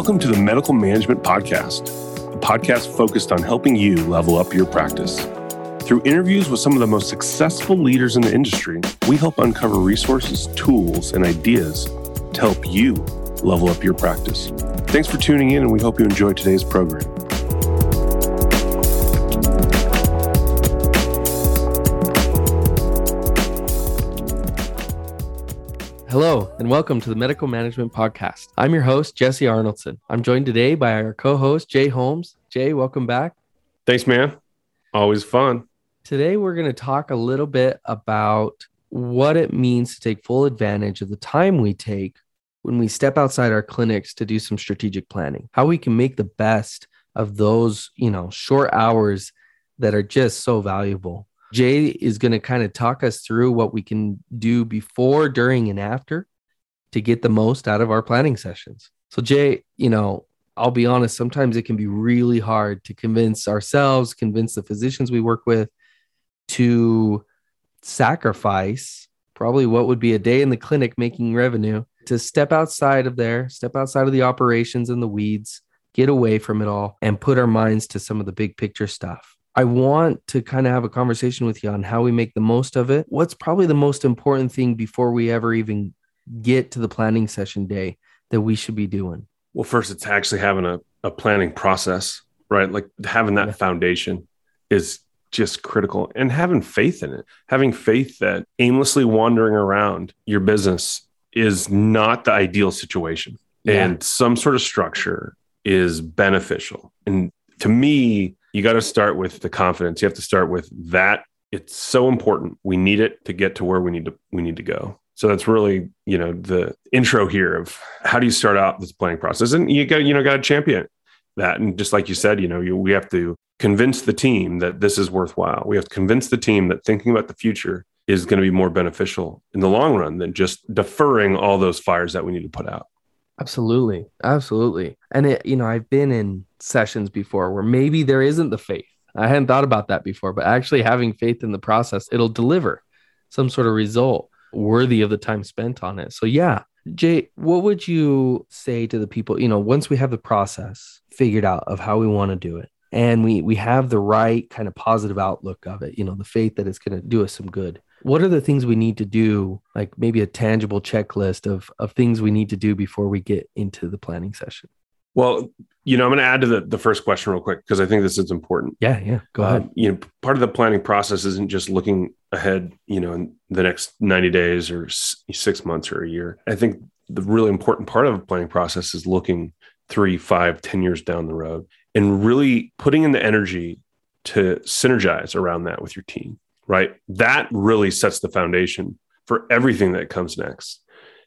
Welcome to the Medical Management Podcast, a podcast focused on helping you level up your practice. Through interviews with some of the most successful leaders in the industry, we help uncover resources, tools, and ideas to help you level up your practice. Thanks for tuning in, and we hope you enjoy today's program. And welcome to the Medical Management Podcast. I'm your host, Jesse Arnoldson. I'm joined today by our co host, Jay Holmes. Jay, welcome back. Thanks, man. Always fun. Today, we're going to talk a little bit about what it means to take full advantage of the time we take when we step outside our clinics to do some strategic planning, how we can make the best of those, you know, short hours that are just so valuable. Jay is going to kind of talk us through what we can do before, during, and after to get the most out of our planning sessions. So, Jay, you know, I'll be honest, sometimes it can be really hard to convince ourselves, convince the physicians we work with to sacrifice probably what would be a day in the clinic making revenue to step outside of there, step outside of the operations and the weeds, get away from it all, and put our minds to some of the big picture stuff. I want to kind of have a conversation with you on how we make the most of it. What's probably the most important thing before we ever even get to the planning session day that we should be doing? Well, first, it's actually having a, a planning process, right? Like having that yeah. foundation is just critical and having faith in it, having faith that aimlessly wandering around your business is not the ideal situation yeah. and some sort of structure is beneficial. And to me, you got to start with the confidence. You have to start with that. It's so important. We need it to get to where we need to we need to go. So that's really, you know, the intro here of how do you start out this planning process? And you got, you know, got to champion that. And just like you said, you know, you, we have to convince the team that this is worthwhile. We have to convince the team that thinking about the future is going to be more beneficial in the long run than just deferring all those fires that we need to put out. Absolutely. Absolutely. And it, you know, I've been in sessions before where maybe there isn't the faith. I hadn't thought about that before, but actually having faith in the process, it'll deliver some sort of result worthy of the time spent on it. So yeah, Jay, what would you say to the people, you know, once we have the process figured out of how we want to do it and we we have the right kind of positive outlook of it, you know, the faith that it's going to do us some good what are the things we need to do like maybe a tangible checklist of of things we need to do before we get into the planning session? Well you know i'm going to add to the, the first question real quick because i think this is important. Yeah yeah go ahead. um, you know part of the planning process isn't just looking ahead you know in the next 90 days or six months or a year i think the really important part of the planning process is looking three five ten years down the road and really putting in the energy to synergize around that with your team right? That really sets the foundation for everything that comes next.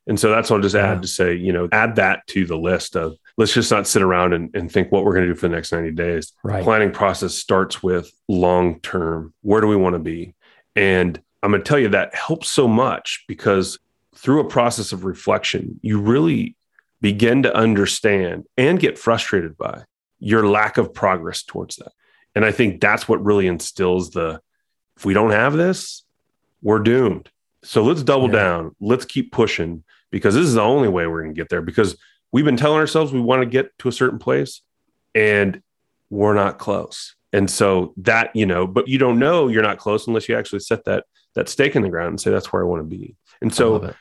And so that's what I'll just add yeah. to say, you know, add that to the list of let's just not sit around and, and think what we're going to do for the next 90 days. Right. The planning process starts with long term. Where do we want to be? And I'm going to tell you that helps so much because through a process of reflection, you really begin to understand and get frustrated by your lack of progress towards that. And I think that's what really instills the if we don't have this, we're doomed. So let's double yeah. down. Let's keep pushing because this is the only way we're going to get there because we've been telling ourselves we want to get to a certain place and we're not close. And so that, you know, but you don't know you're not close unless you actually set that that stake in the ground and say that's where I want to be. And so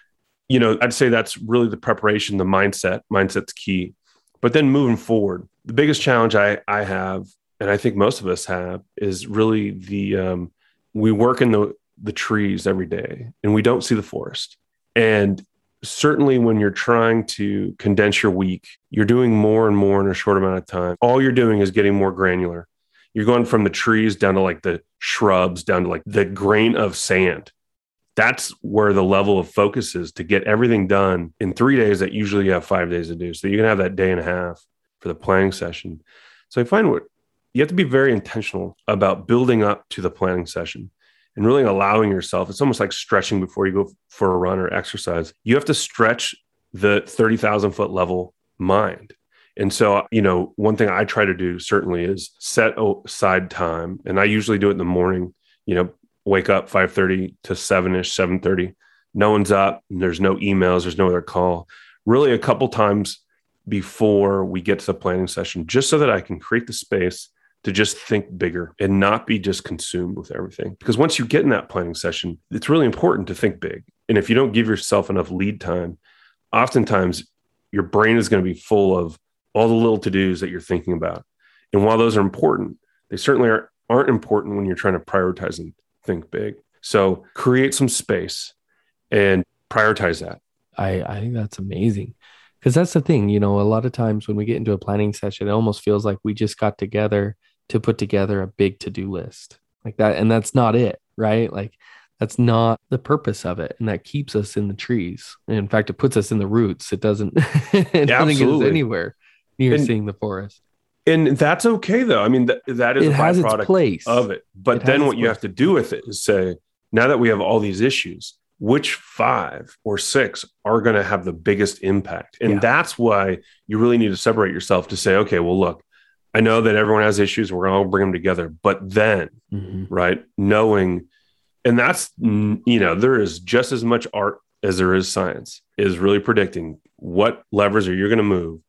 you know, I'd say that's really the preparation, the mindset. Mindset's key. But then moving forward, the biggest challenge I I have and I think most of us have is really the um we work in the the trees every day and we don't see the forest and certainly when you're trying to condense your week you're doing more and more in a short amount of time all you're doing is getting more granular you're going from the trees down to like the shrubs down to like the grain of sand that's where the level of focus is to get everything done in three days that usually you have five days to do so you can have that day and a half for the planning session so i find what you have to be very intentional about building up to the planning session and really allowing yourself. It's almost like stretching before you go for a run or exercise. You have to stretch the 30,000 foot level mind. And so, you know, one thing I try to do certainly is set aside time. And I usually do it in the morning, you know, wake up 5:30 to 7ish, 7:30. No one's up, there's no emails, there's no other call. Really a couple times before we get to the planning session, just so that I can create the space to just think bigger and not be just consumed with everything. Because once you get in that planning session, it's really important to think big. And if you don't give yourself enough lead time, oftentimes your brain is going to be full of all the little to dos that you're thinking about. And while those are important, they certainly are, aren't important when you're trying to prioritize and think big. So create some space and prioritize that. I, I think that's amazing. Because that's the thing, you know, a lot of times when we get into a planning session, it almost feels like we just got together to put together a big to do list like that. And that's not it, right? Like that's not the purpose of it. And that keeps us in the trees. And in fact, it puts us in the roots. It doesn't, it Yeah, doesn't get us absolutely. anywhere near And- seeing the forest. And that's okay though. I mean, that, that is It a has its byproduct place. of it. But It then what you place. have to do with it is say, now that we have all these issues, which five or six are going to have the biggest impact? And Yeah. that's why you really need to separate yourself to say, okay, well, look, I know that everyone has issues. We're going to all bring them together. But then, Mhm. right, knowing, and that's, you know, there is just as much art as there is science, is really predicting what levers are you going to move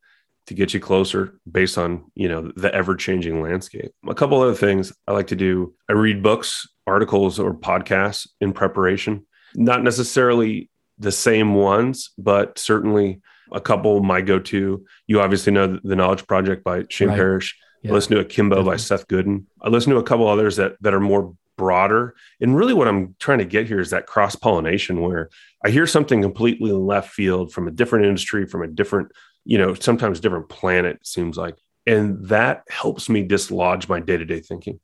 to get you closer based on you know the ever changing landscape a couple other things i like to do i read books articles or podcasts in preparation not necessarily the same ones but certainly a couple my go-to you obviously know the knowledge project by shane Right. parrish Yeah. I listen to Akimbo by Seth Godin. I listen to a couple others that that are more broader. And really what I'm trying to get here is that cross pollination where I hear something completely left field from a different industry, from a different, you know, sometimes different planet, seems like. And that helps me dislodge my day-to-day thinking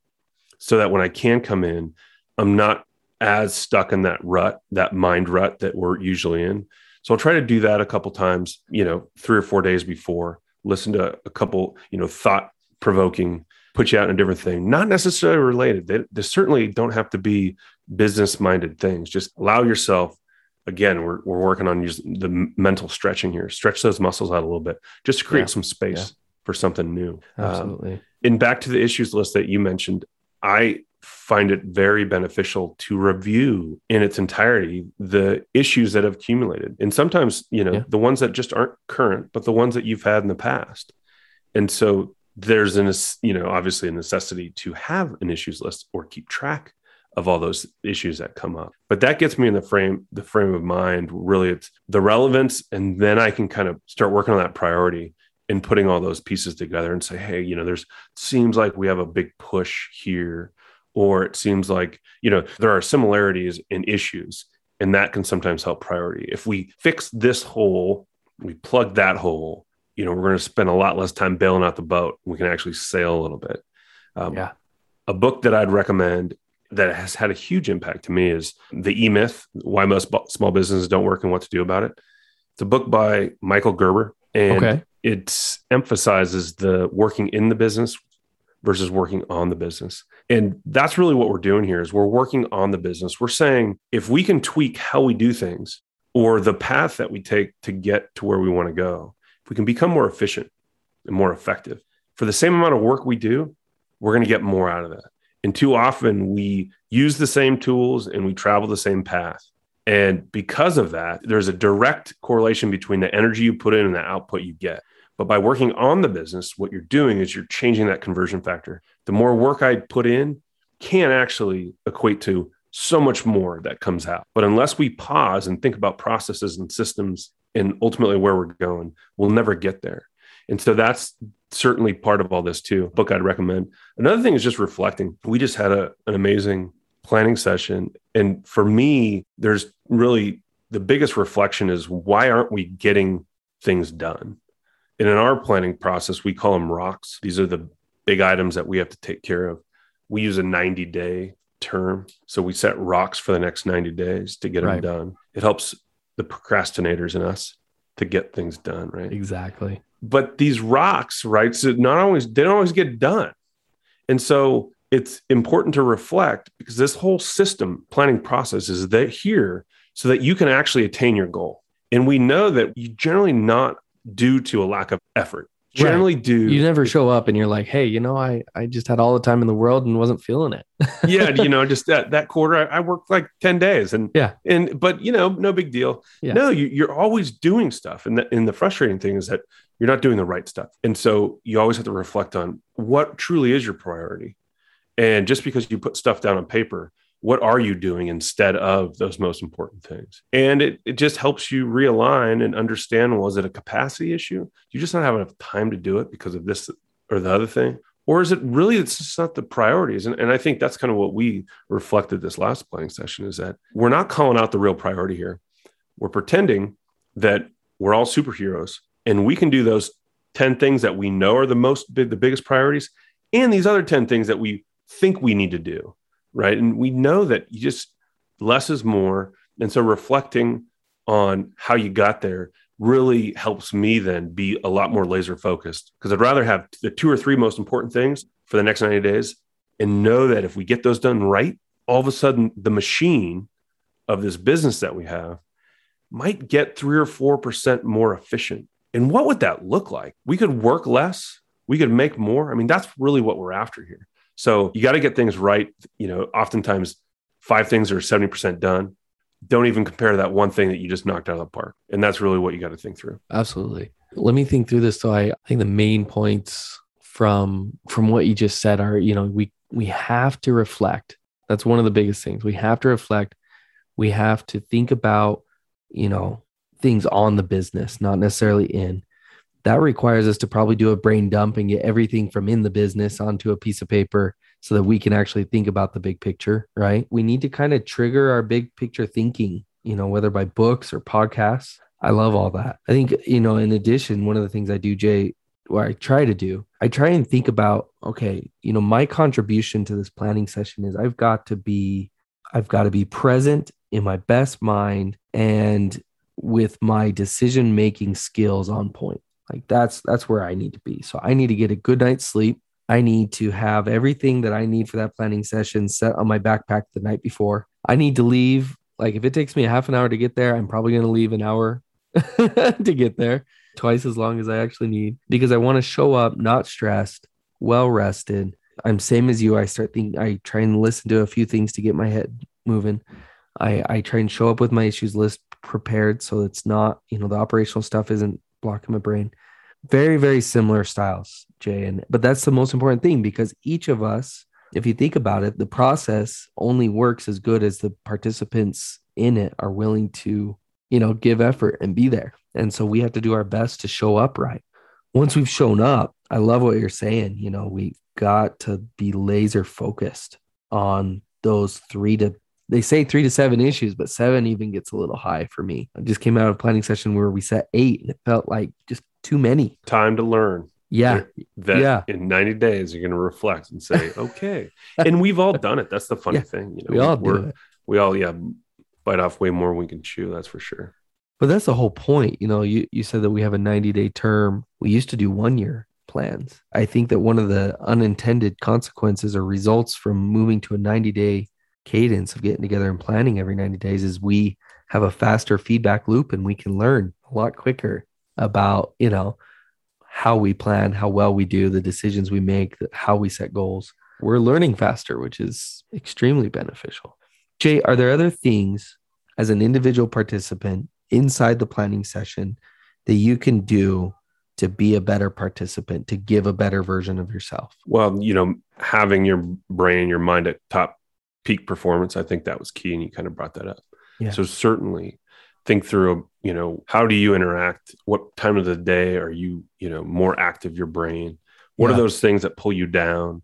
so that when I can come in, I'm not as stuck in that rut, that mind rut that we're usually in. So I'll try to do that a couple times, you know, three or four days before, listen to a couple, you know, thought provoking, put you out in a different thing, not necessarily related. They, they certainly don't have to be business minded things. Just allow yourself. Again, we're, we're working on using the mental stretching here. Stretch those muscles out a little bit just to create Yeah. some space Yeah. for something new. Um, Absolutely. and back to the issues list that you mentioned, I find it very beneficial to review in its entirety the issues that have accumulated. And sometimes, you know, Yeah. the ones that just aren't current, but the ones that you've had in the past. And so there's an, you know, obviously a necessity to have an issues list or keep track of all those issues that come up. But that gets me in the frame, the frame of mind. Really, it's the relevance, and then I can kind of start working on that priority and putting all those pieces together and say, hey, you know, there's seems like we have a big push here, or it seems like, you know, there are similarities in issues, and that can sometimes help priority. If we fix this hole, we plug that hole, you know, we're going to spend a lot less time bailing out the boat. We can actually sail a little bit. Um, Yeah. A book that I'd recommend that has had a huge impact to me is The E Myth Why Most Small Businesses Don't Work and What to Do About It. It's a book by Michael Gerber. And Okay. it emphasizes the working in the business versus working on the business. And that's really what we're doing here is we're working on the business. We're saying if we can tweak how we do things or the path that we take to get to where we want to go, if we can become more efficient and more effective for the same amount of work we do, we're going to get more out of that. And too often we use the same tools and we travel the same path. And because of that, there's a direct correlation between the energy you put in and the output you get. But by working on the business, what you're doing is you're changing that conversion factor. The more work I put in can actually equate to so much more that comes out. But unless we pause and think about processes and systems and ultimately where we're going, we'll never get there. And so that's certainly part of all this too. Book I'd recommend. Another thing is just reflecting. We just had a, an amazing planning session. And for me, there's really the biggest reflection is why aren't we getting things done? And in our planning process, we call them rocks. These are the big items that we have to take care of. We use a 90 day term. So we set rocks for the next 90 days to get Right. them done. It helps the procrastinators in us to get things done, right? Exactly. But these rocks, right? So not always they don't always get done. And so it's important to reflect because this whole system planning process is that here so that you can actually attain your goal. And we know that you generally not due to a lack of effort. Generally do You never show up and you're like, hey, you know, I I just had all the time in the world and wasn't feeling it. yeah, you know, just that that quarter, I, I worked like ten days, and Yeah. and but you know, no big deal. Yeah. No, you, you're always doing stuff, and the and the frustrating thing is that you're not doing the right stuff, and so you always have to reflect on what truly is your priority, and just because you put stuff down on paper. What are you doing instead of those most important things? And it, it just helps you realign and understand was it a capacity issue? Do you just not have enough time to do it because of this or the other thing? or is it really it's just not the priorities and, and i think that's kind of what we reflected this last planning session is that we're not calling out the real priority here we're pretending that we're all superheroes and we can do those 10 things that we know are the most big the biggest priorities and these other 10 things that we think we need to do right and we know that you just less is more and so reflecting on how you got there really helps me then be a lot more laser focused because I'd rather have the two or three most important things for the next 90 days and know that if we get those done right, all of a sudden the machine of this business that we have might get three or 4% more efficient. And what would that look like? We could work less, we could make more. I mean, that's really what we're after here. So you got to get things right. You know, oftentimes five things are 70% done don't even compare that one thing that you just knocked out of the park. And that's really what you got to think through. Absolutely. Let me think through this. So I, I think the main points from from what you just said are, you know, we we have to reflect. That's one of the biggest things. We have to reflect. We have to think about, you know, things on the business, not necessarily in. That requires us to probably do a brain dump and get everything from in the business onto a piece of paper so that we can actually think about the big picture, right? We need to kind of trigger our big picture thinking, you know, whether by books or podcasts. I love all that. I think, you know, in addition, one of the things I do, Jay, what I try to do, I try and think about, okay, you know, my contribution to this planning session is I've got to be, I've got to be present in my best mind and with my decision making skills on point. Like that's that's where I need to be. So I need to get a good night's sleep. I need to have everything that I need for that planning session set on my backpack the night before. I need to leave. Like if it takes me a half an hour to get there, I'm probably going to leave an hour to get there, twice as long as I actually need because I want to show up not stressed, well rested. I'm same as you. I start thinking I try and listen to a few things to get my head moving. I I try and show up with my issues list prepared so it's not, you know, the operational stuff isn't blocking my brain. Very very similar styles jay and but that's the most important thing because each of us if you think about it the process only works as good as the participants in it are willing to you know give effort and be there. And so we have to do our best to show up right. Once we've shown up i love what you're saying you know we got to be laser focused on those three to they say three to seven issues, but seven even gets a little high for me. I just came out of a planning session where we set eight and it felt like just too many. Time to learn. Yeah. That Yeah. in 90 days, you're going to reflect and say, okay. and we've all done it. That's the funny Yeah. thing. You know, We all do it. We all, yeah, bite off way more than we can chew. That's for sure. But that's the whole point. You know, you, you said that we have a 90 day term. We used to do one year plans. I think that one of the unintended consequences or results from moving to a 90 day cadence of getting together and planning every 90 days is we have a faster feedback loop and we can learn a lot quicker about, you know, how we plan, how well we do, the decisions we make, how we set goals. We're learning faster, which is extremely beneficial. Jay, are there other things as an individual participant inside the planning session that you can do to be a better participant, to give a better version of yourself? Well, you know, having your brain, your mind at top peak performance, I think that was key. And you kind of brought that up. Yeah. So certainly think through, you know, how do you interact? What time of the day are you, you know, more active your brain? What Yeah. are those things that pull you down?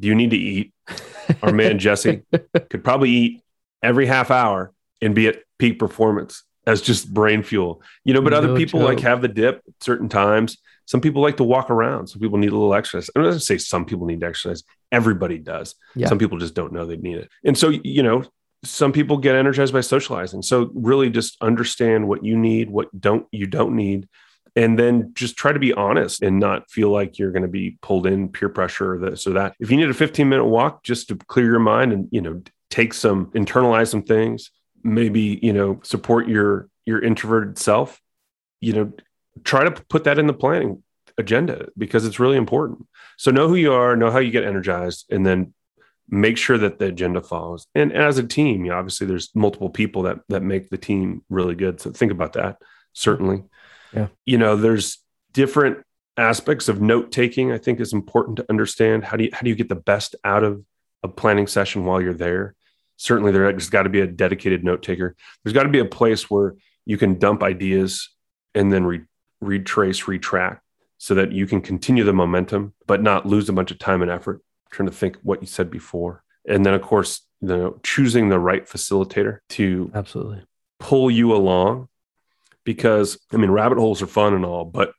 Do you need to eat? Our man Jesse could probably eat every half hour and be at peak performance as just brain fuel. You know, but other No people like have the dip at certain times. Some people like to walk around. Some people need a little exercise. I'm not going to say some people need to exercise. Everybody does. Yeah. Some people just don't know they need it. And so, you know, some people get energized by socializing. So really just understand what you need, what don't you don't need. And then just try to be honest and not feel like you're going to be pulled in peer pressure or this or that. If you need a 15 minute walk just to clear your mind and, you know, take some, internalize some things, maybe, you know, support your, your introverted self, you know, try to put that in the planning. agenda because it's really important. So know who you are, know how you get energized, and then make sure that the agenda follows. And, as a team, you know, obviously there's multiple people that that make the team really good. So think about that. Certainly. Yeah. You know, there's different aspects of note taking. I think is important to understand. How do you how do you get the best out of a planning session while you're there? Certainly, there's got to be a dedicated note taker. There's got to be a place where you can dump ideas and then re- retrace, retract so that you can continue the momentum, but not lose a bunch of time and effort trying to think what you said before. And then, of course, you know, choosing the right facilitator to absolutely pull you along because I mean, rabbit holes are fun and all, but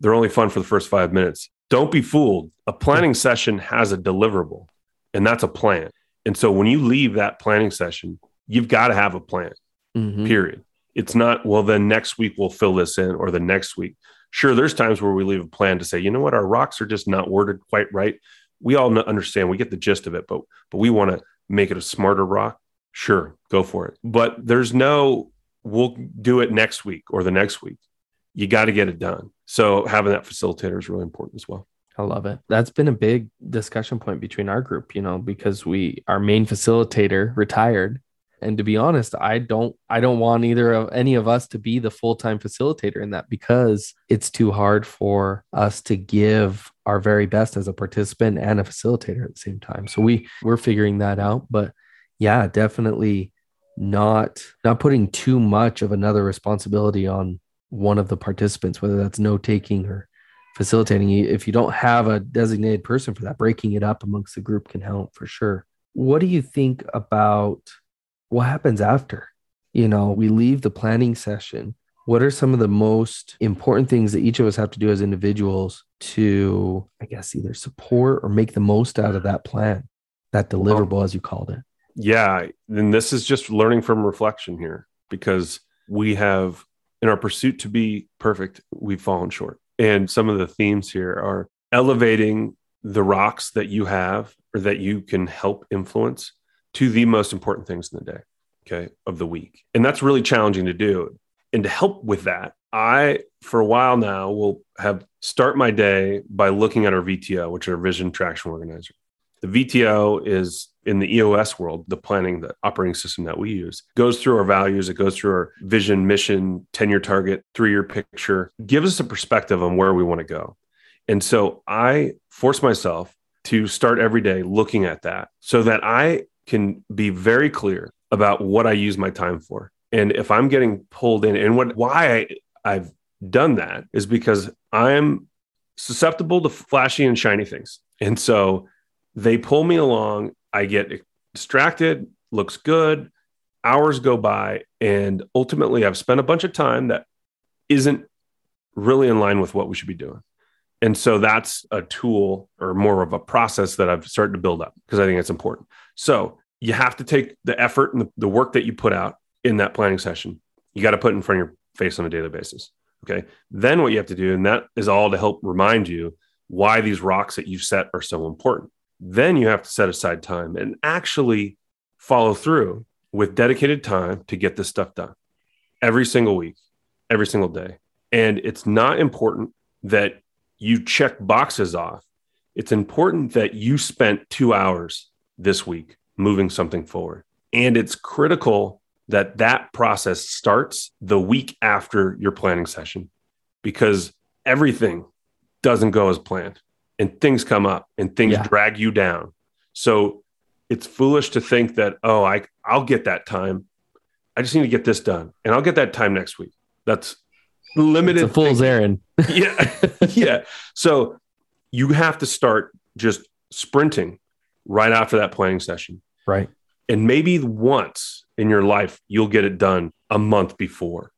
they're only fun for the first five minutes. Don't be fooled. A planning session has a deliverable, and that's a plan. And so when you leave that planning session, you've got to have a plan, Mhm. period. It's not, well, then next week we'll fill this in or the next week. Sure, there's times where we leave a plan to say, you know what, our rocks are just not worded quite right. We all understand, we get the gist of it, but but we want to make it a smarter rock. Sure, go for it. But there's no, we'll do it next week or the next week. You got to get it done. So having that facilitator is really important as well. I love it. That's been a big discussion point between our group, you know, because we our main facilitator retired. And to be honest, I don't I don't want either of any of us to be the full-time facilitator in that because it's too hard for us to give our very best as a participant and a facilitator at the same time. So we we're figuring that out, but yeah, definitely not not putting too much of another responsibility on one of the participants, whether that's note taking or facilitating if you don't have a designated person for that breaking it up amongst the group can help for sure what do you think about what happens after you know we leave the planning session what are some of the most important things that each of us have to do as individuals to i guess either support or make the most out of that plan that deliverable as you called it Yeah. And this is just learning from reflection here because we have, in our pursuit to be perfect, we've fallen short. And some of the themes here are elevating the rocks that you have or that you can help influence to the most important things in the day, okay, of the week. And that's really challenging to do. And to help with that, I, for a while now, will have start my day by looking at our VTO, which is our Vision Traction Organizer. The VTO is in the EOS world, the planning, the operating system that we use, goes through our values, it goes through our vision, mission, 10 year target, three year picture, gives us a perspective on where we want to go. And so I force myself to start every day looking at that so that I can be very clear about what I use my time for. And if I'm getting pulled in, and what why I, I've done that is because I'm susceptible to flashy and shiny things. And so they pull me along. I get distracted, looks good. Hours go by. And ultimately, I've spent a bunch of time that isn't really in line with what we should be doing. And so that's a tool or more of a process that I've started to build up because I think it's important. So you have to take the effort and the, work that you put out in that planning session. You got to put in front of your face on a daily basis. Okay. Then what you have to do, and that is all to help remind you why these rocks that you've set are so important. Then you have to set aside time and actually follow through with dedicated time to get this stuff done every single week, every single day. And it's not important that you check boxes off. It's important that you spent two hours this week moving something forward. And it's critical that that process starts the week after your planning session because everything doesn't go as planned and things come up and things Yeah. drag you down. So it's foolish to think that, oh, I, I'll get that time. I just need to get this done and I'll get that time next week. That's limited. it's a fool's errand yeah. yeah. So you have to start just sprinting right after that planning session. right And maybe once in your life, you'll get it done a month before.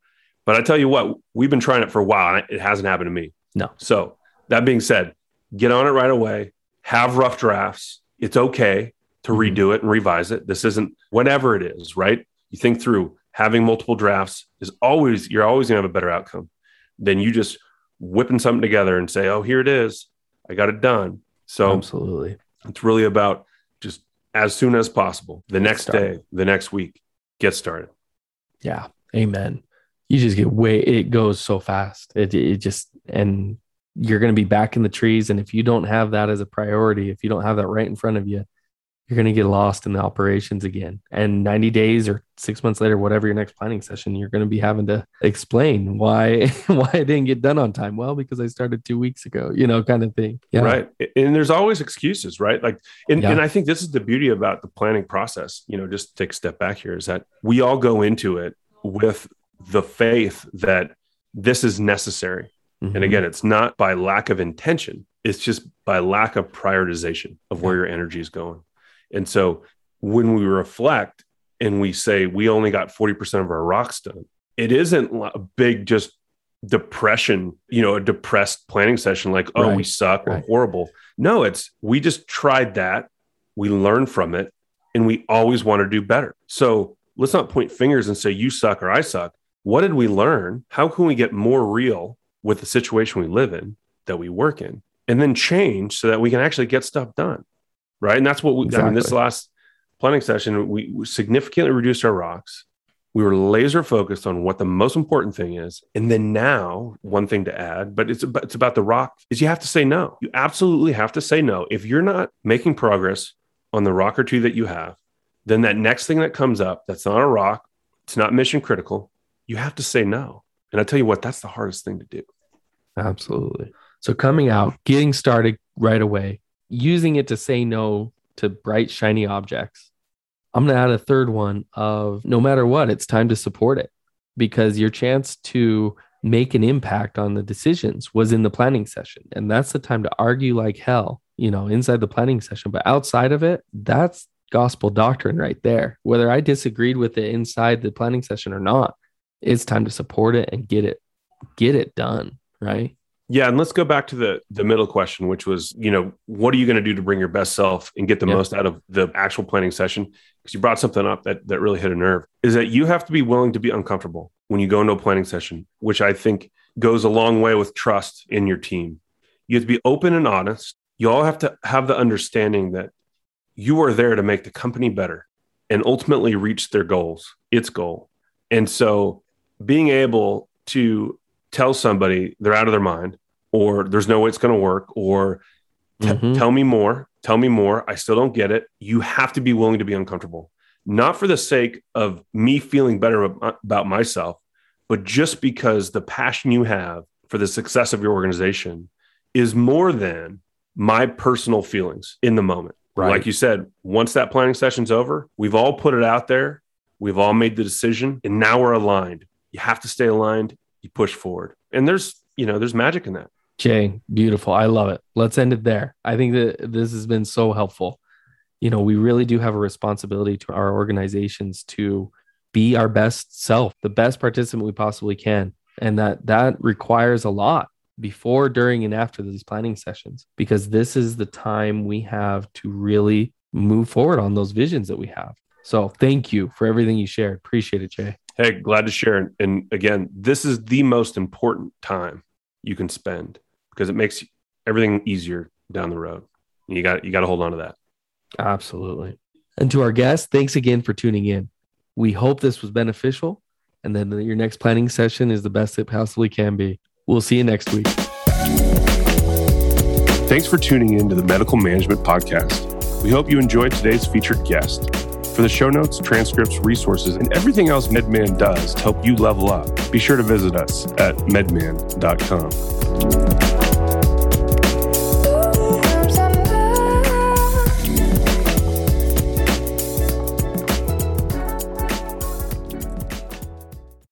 But I tell you what, we've been trying it for a while. And it hasn't happened to me. No. So that being said, get on it right away. Have rough drafts. It's okay to Mhm. redo it and revise it. This isn't whatever it is, right? You think through having multiple drafts is always, you're always going to have a better outcome than you just whipping something together and say, oh, here it is. I got it done. So absolutely it's really about just as soon as possible, the next started. day, the next week, get started. Yeah. Amen. You just get way it goes so fast. It it just and you're going to be back in the trees. And if you don't have that as a priority, if you don't have that right in front of you, you're going to get lost in the operations again. And 90 days or six months later, whatever your next planning session, you're going to be having to explain why why I didn't get done on time. Well, because I started two weeks ago, you know, kind of thing. Yeah. Right. And there's always excuses, right? Like, and, yeah. and I think this is the beauty about the planning process. You know, just take a step back here is that we all go into it with the faith that this is necessary. Mm-hmm. And again, it's not by lack of intention. It's just by lack of prioritization of where your energy is going. And so when we reflect and we say we only got 40% of our rocks done, it isn't a big just depression, you know, a depressed planning session like, oh, right. we suck, right. we're horrible. No, it's we just tried that, we learned from it, and we always want to do better. So let's not point fingers and say you suck or I suck. What did we learn? How can we get more real with the situation we live in that we work in? And then change so that we can actually get stuff done right? And that's what we, exactly. I mean, this last planning session, we, we significantly reduced our rocks. We were laser focused on what the most important thing is. And then now, one thing to add, but it's about, it's about the rock is you have to say no. You absolutely have to say no. If you're not making progress on the rock or two that you have, then that next thing that comes up that's not a rock, it's not mission critical, you have to say no. And I tell you what, that's the hardest thing to do. Absolutely. So coming out, getting started right away, using it to say no to bright, shiny objects. I'm going to add a third one of no matter what, it's time to support it because your chance to make an impact on the decisions was in the planning session. And that's the time to argue like hell, you know, inside the planning session. But outside of it, that's gospel doctrine right there. Whether I disagreed with it inside the planning session or not, it's time to support it and get it, get it done. Right. Yeah, and let's go back to the the middle question, which was, you know, what are you going to do to bring your best self and get the yeah. most out of the actual planning session? Because you brought something up that that really hit a nerve. Is that you have to be willing to be uncomfortable when you go into a planning session, which I think goes a long way with trust in your team. You have to be open and honest. You all have to have the understanding that you are there to make the company better and ultimately reach their goals, its goal. And so being able to tell somebody they're out of their mind or there's no way it's going to work or t- mm-hmm. tell me more tell me more. I still don't get it. You have to be willing to be uncomfortable. Not for the sake of me feeling better about myself but just because the passion you have for the success of your organization is more than my personal feelings in the moment. Right. like you said once that planning session's over we've all put it out there. We've all made the decision and now we're aligned. You have to stay aligned you push forward. And there's, you know, there's magic in that. Jay, beautiful. I love it. Let's end it there. I think that this has been so helpful. You know, we really do have a responsibility to our organizations to be our best self, the best participant we possibly can. And that that requires a lot before, during, and after these planning sessions, because this is the time we have to really move forward on those visions that we have. So thank you for everything you shared. Appreciate it, Jay. Hey, glad to share. And again, this is the most important time you can spend because it makes everything easier down the road. You got you got to hold on to that. Absolutely. And to our guests, thanks again for tuning in. We hope this was beneficial and then your next planning session is the best it possibly can be. We'll see you next week. Thanks for tuning in to the Medical Management Podcast. We hope you enjoyed today's featured guest. For the show notes, transcripts, resources, and everything else MedMan does to help you level up, be sure to visit us at medman.com.